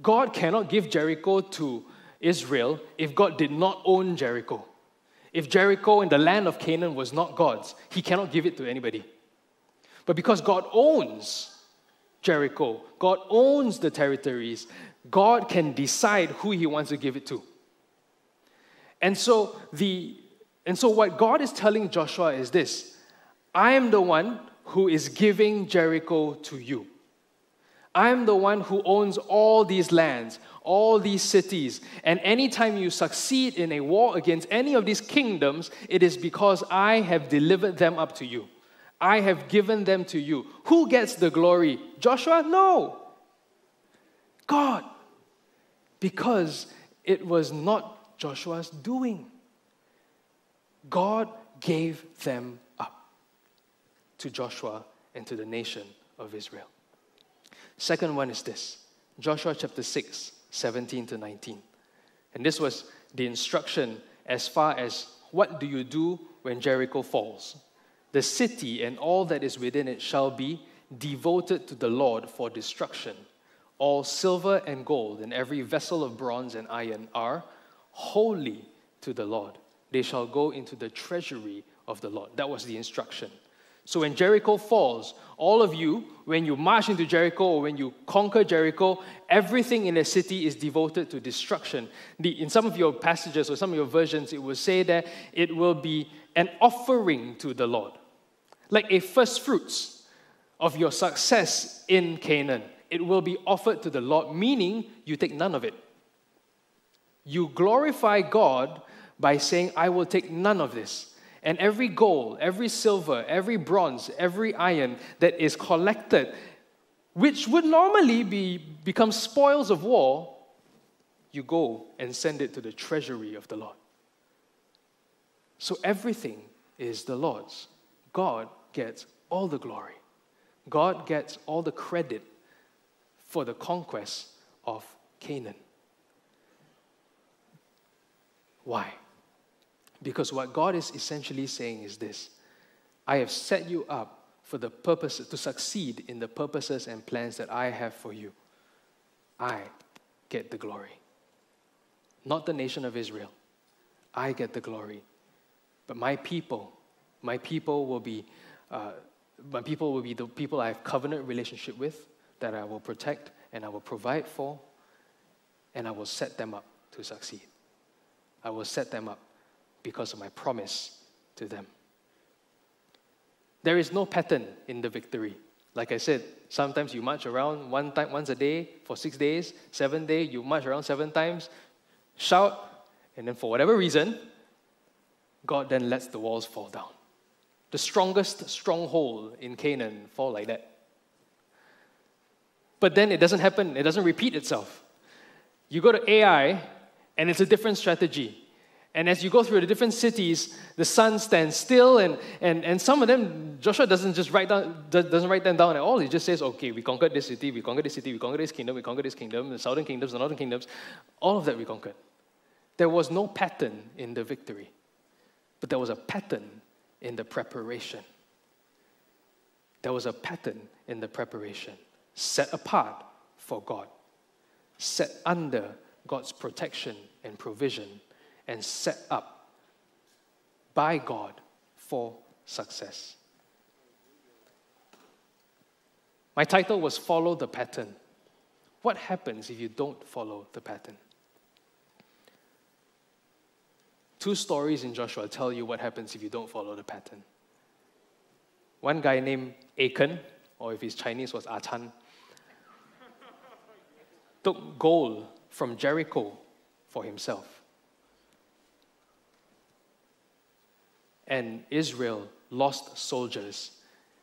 God cannot give Jericho to Israel if God did not own Jericho. If Jericho in the land of Canaan was not God's, He cannot give it to anybody. But because God owns Jericho, God owns the territories, God can decide who He wants to give it to. And so the and so what God is telling Joshua is this I am the one who is giving Jericho to you. I am the one who owns all these lands, all these cities. And anytime you succeed in a war against any of these kingdoms, it is because I have delivered them up to you. I have given them to you. Who gets the glory? Joshua? No. God. Because it was not Joshua's doing. God gave them up to Joshua and to the nation of Israel. Second one is this Joshua chapter 6, 17 to 19. And this was the instruction as far as what do you do when Jericho falls? The city and all that is within it shall be devoted to the Lord for destruction. All silver and gold and every vessel of bronze and iron are holy to the Lord. They shall go into the treasury of the Lord. That was the instruction. So when Jericho falls, all of you, when you march into Jericho or when you conquer Jericho, everything in the city is devoted to destruction. The, in some of your passages or some of your versions, it will say that it will be an offering to the Lord, like a first fruits of your success in Canaan. It will be offered to the Lord, meaning you take none of it. You glorify God by saying, I will take none of this. And every gold, every silver, every bronze, every iron that is collected, which would normally be, become spoils of war, you go and send it to the treasury of the Lord. So everything is the Lord's. God gets all the glory. God gets all the credit for the conquest of Canaan. Why? Because what God is essentially saying is this I have set you up for the purpose to succeed in the purposes and plans that I have for you. I get the glory. Not the nation of Israel. I get the glory. But my people, my people will be, uh, my people will be the people I have covenant relationship with, that I will protect and I will provide for, and I will set them up to succeed. I will set them up because of my promise to them. There is no pattern in the victory. Like I said, sometimes you march around one time, once a day for six days, seven days, you march around seven times, shout, and then for whatever reason, God then lets the walls fall down. The strongest stronghold in Canaan fall like that. But then it doesn't happen, it doesn't repeat itself. You go to Ai, and it's a different strategy. And as you go through the different cities, the sun stands still, and, and, and some of them, Joshua doesn't just write down, doesn't write them down at all. He just says, okay, we conquered this city, we conquered this city, we conquered this kingdom, we conquered this kingdom, the southern kingdoms, the northern kingdoms, all of that we conquered. There was no pattern in the victory, but there was a pattern in the preparation. There was a pattern in the preparation, set apart for God, set under God's protection and provision and set up by God for success. My title was Follow the Pattern. What happens if you don't follow the pattern? Two stories in Joshua tell you what happens if you don't follow the pattern. One guy named Achan, or if he's Chinese, was Achan, took gold from Jericho for himself. And Israel lost soldiers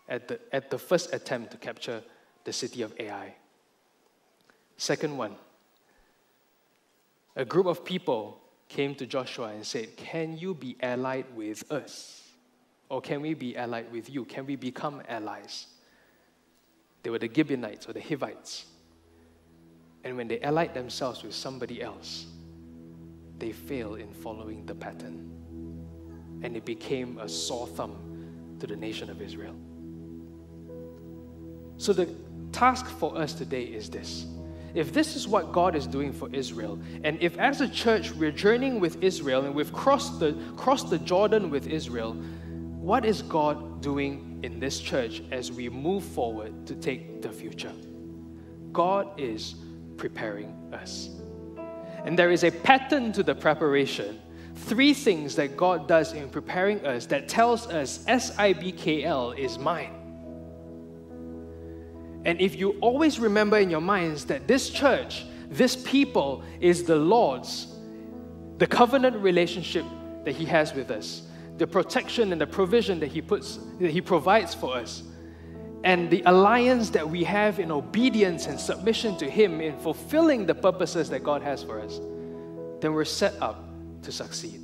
at the, at the first attempt to capture the city of Ai. Second one, a group of people came to Joshua and said, Can you be allied with us? Or can we be allied with you? Can we become allies? They were the Gibeonites or the Hivites. And when they allied themselves with somebody else, they failed in following the pattern. And it became a sore thumb to the nation of Israel. So, the task for us today is this. If this is what God is doing for Israel, and if as a church we're journeying with Israel and we've crossed the, crossed the Jordan with Israel, what is God doing in this church as we move forward to take the future? God is preparing us. And there is a pattern to the preparation. Three things that God does in preparing us that tells us SIBKL is mine. And if you always remember in your minds that this church, this people is the Lord's, the covenant relationship that He has with us, the protection and the provision that He puts, that He provides for us and the alliance that we have in obedience and submission to Him in fulfilling the purposes that God has for us, then we're set up to succeed.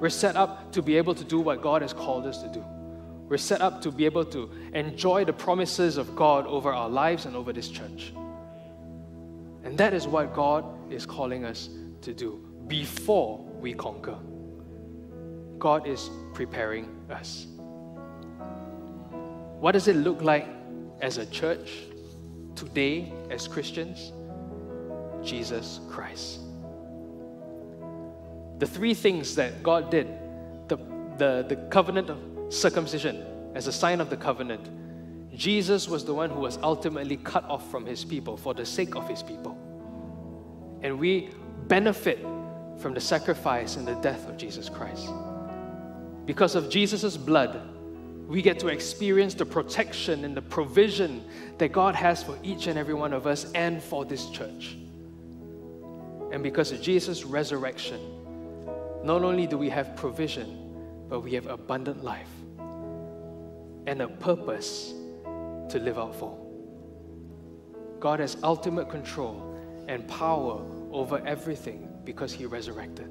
We're set up to be able to do what God has called us to do. We're set up to be able to enjoy the promises of God over our lives and over this church. And that is what God is calling us to do before we conquer. God is preparing us. What does it look like as a church today as Christians? Jesus Christ. The three things that God did the, the, the covenant of circumcision as a sign of the covenant. Jesus was the one who was ultimately cut off from his people for the sake of his people. And we benefit from the sacrifice and the death of Jesus Christ. Because of Jesus' blood, we get to experience the protection and the provision that God has for each and every one of us and for this church. And because of Jesus' resurrection, not only do we have provision, but we have abundant life and a purpose to live out for. God has ultimate control and power over everything because He resurrected.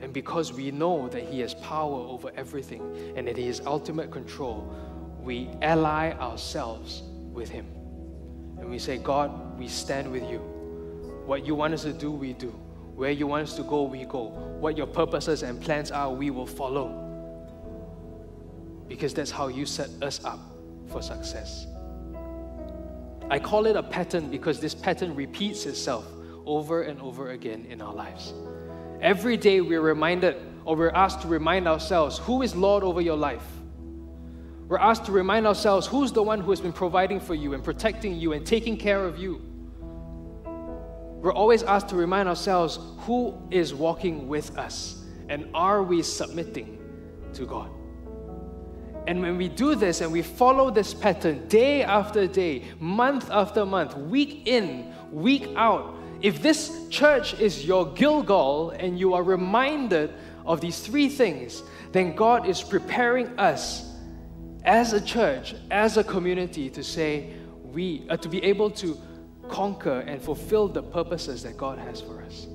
And because we know that He has power over everything and that He has ultimate control, we ally ourselves with Him. And we say, God, we stand with you. What you want us to do, we do. Where you want us to go, we go. What your purposes and plans are, we will follow. Because that's how you set us up for success. I call it a pattern because this pattern repeats itself over and over again in our lives. Every day we're reminded or we're asked to remind ourselves who is Lord over your life. We're asked to remind ourselves who's the one who has been providing for you and protecting you and taking care of you. We're always asked to remind ourselves who is walking with us and are we submitting to God. And when we do this and we follow this pattern day after day, month after month, week in, week out, if this church is your Gilgal and you are reminded of these three things, then God is preparing us as a church, as a community to say, we, uh, to be able to conquer and fulfill the purposes that God has for us.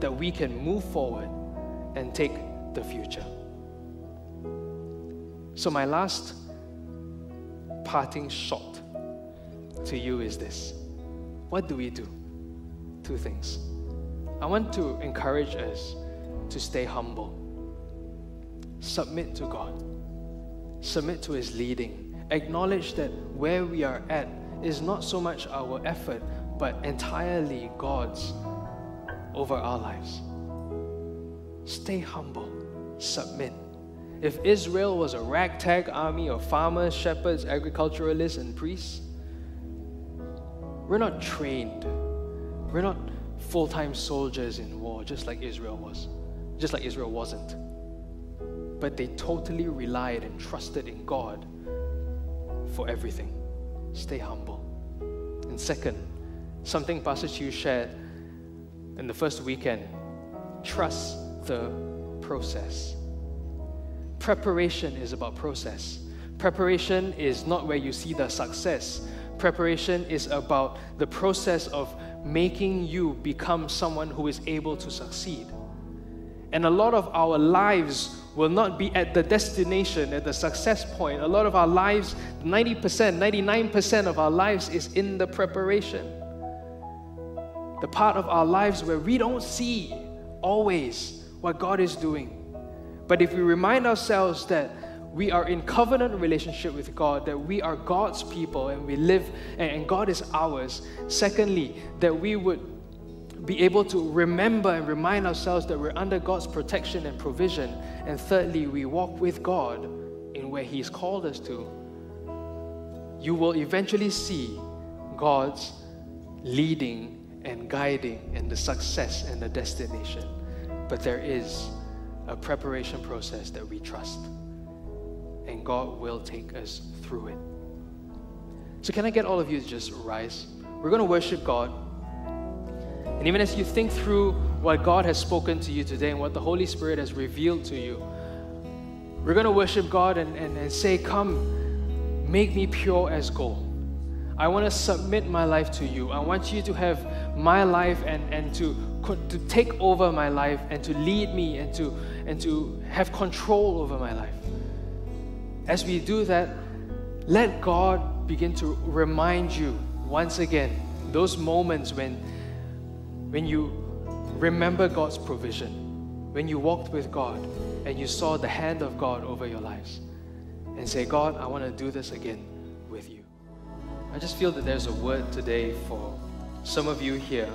That we can move forward and take the future. So, my last parting shot to you is this What do we do? Two things. I want to encourage us to stay humble, submit to God, submit to His leading, acknowledge that where we are at is not so much our effort, but entirely God's over our lives. Stay humble, submit if Israel was a ragtag army of farmers, shepherds, agriculturalists, and priests, we're not trained. We're not full time soldiers in war, just like Israel was, just like Israel wasn't. But they totally relied and trusted in God for everything. Stay humble. And second, something Pastor Chu shared in the first weekend trust the process. Preparation is about process. Preparation is not where you see the success. Preparation is about the process of making you become someone who is able to succeed. And a lot of our lives will not be at the destination, at the success point. A lot of our lives, 90%, 99% of our lives is in the preparation. The part of our lives where we don't see always what God is doing. But if we remind ourselves that we are in covenant relationship with God, that we are God's people and we live and God is ours. Secondly, that we would be able to remember and remind ourselves that we're under God's protection and provision. And thirdly, we walk with God in where He's called us to. You will eventually see God's leading and guiding and the success and the destination. But there is a preparation process that we trust. And God will take us through it. So, can I get all of you to just rise? We're going to worship God. And even as you think through what God has spoken to you today and what the Holy Spirit has revealed to you, we're going to worship God and, and, and say, Come, make me pure as gold. I want to submit my life to you. I want you to have my life and, and to, to take over my life and to lead me and to, and to have control over my life. As we do that, let God begin to remind you once again those moments when, when you remember God's provision, when you walked with God and you saw the hand of God over your lives, and say, God, I want to do this again with you. I just feel that there's a word today for some of you here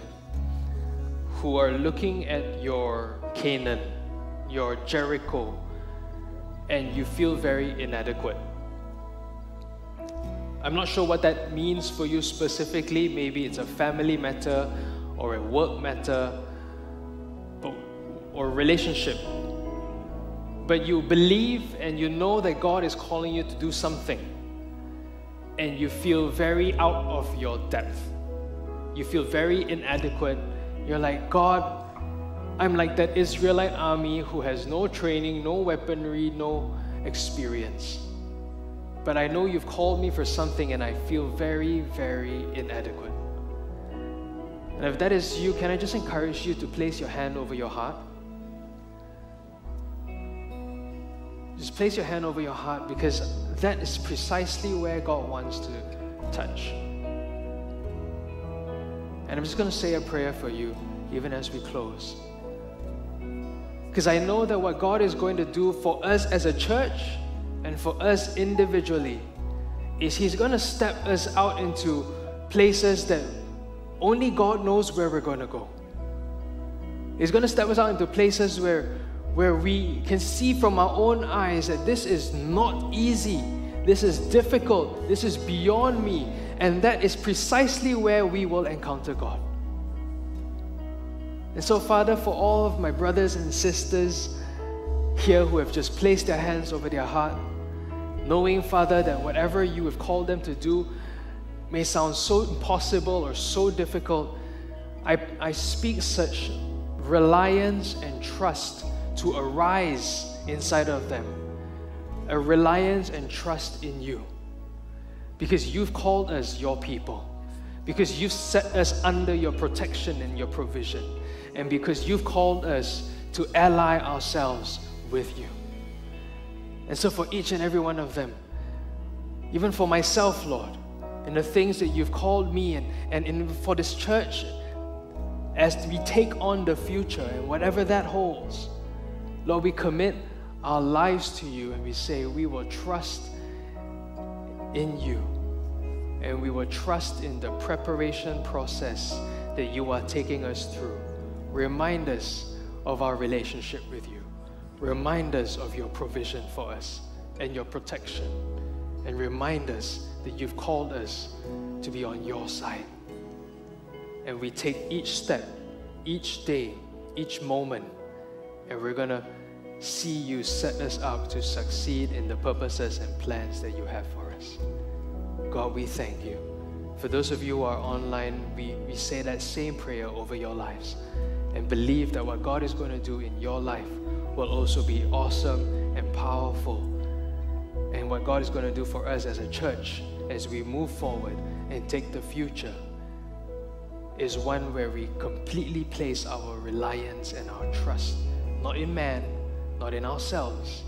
who are looking at your Canaan your Jericho and you feel very inadequate. I'm not sure what that means for you specifically. Maybe it's a family matter or a work matter or relationship. But you believe and you know that God is calling you to do something. And you feel very out of your depth. You feel very inadequate. You're like, God, I'm like that Israelite army who has no training, no weaponry, no experience. But I know you've called me for something and I feel very, very inadequate. And if that is you, can I just encourage you to place your hand over your heart? Just place your hand over your heart because that is precisely where God wants to touch. And I'm just going to say a prayer for you even as we close. Because I know that what God is going to do for us as a church and for us individually is He's going to step us out into places that only God knows where we're going to go. He's going to step us out into places where, where we can see from our own eyes that this is not easy, this is difficult, this is beyond me, and that is precisely where we will encounter God. And so, Father, for all of my brothers and sisters here who have just placed their hands over their heart, knowing, Father, that whatever you have called them to do may sound so impossible or so difficult, I, I speak such reliance and trust to arise inside of them. A reliance and trust in you. Because you've called us your people. Because you've set us under your protection and your provision. And because you've called us to ally ourselves with you. And so, for each and every one of them, even for myself, Lord, and the things that you've called me and, and in, for this church, as we take on the future and whatever that holds, Lord, we commit our lives to you and we say we will trust in you and we will trust in the preparation process that you are taking us through. Remind us of our relationship with you. Remind us of your provision for us and your protection. And remind us that you've called us to be on your side. And we take each step, each day, each moment, and we're going to see you set us up to succeed in the purposes and plans that you have for us. God, we thank you. For those of you who are online, we, we say that same prayer over your lives and believe that what God is going to do in your life will also be awesome and powerful. And what God is going to do for us as a church as we move forward and take the future is one where we completely place our reliance and our trust not in man, not in ourselves,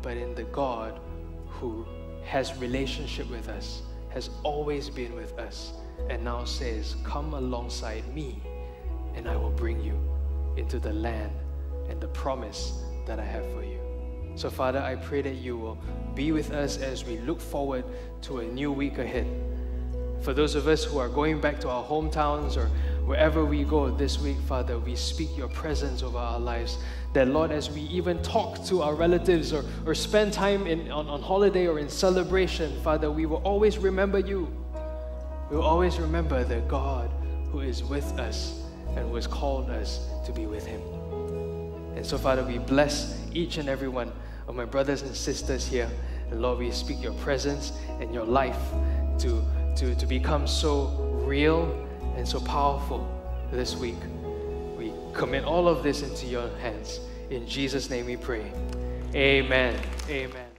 but in the God who has relationship with us, has always been with us, and now says, Come alongside me, and I will bring you into the land and the promise that I have for you. So, Father, I pray that you will be with us as we look forward to a new week ahead. For those of us who are going back to our hometowns or wherever we go this week, Father, we speak your presence over our lives. That, Lord, as we even talk to our relatives or, or spend time in, on, on holiday or in celebration, Father, we will always remember you. We will always remember the God who is with us and who has called us to be with Him. And so, Father, we bless each and every one of my brothers and sisters here. And Lord, we speak your presence and your life to, to, to become so real and so powerful this week. We commit all of this into your hands. In Jesus' name we pray. Amen. Amen.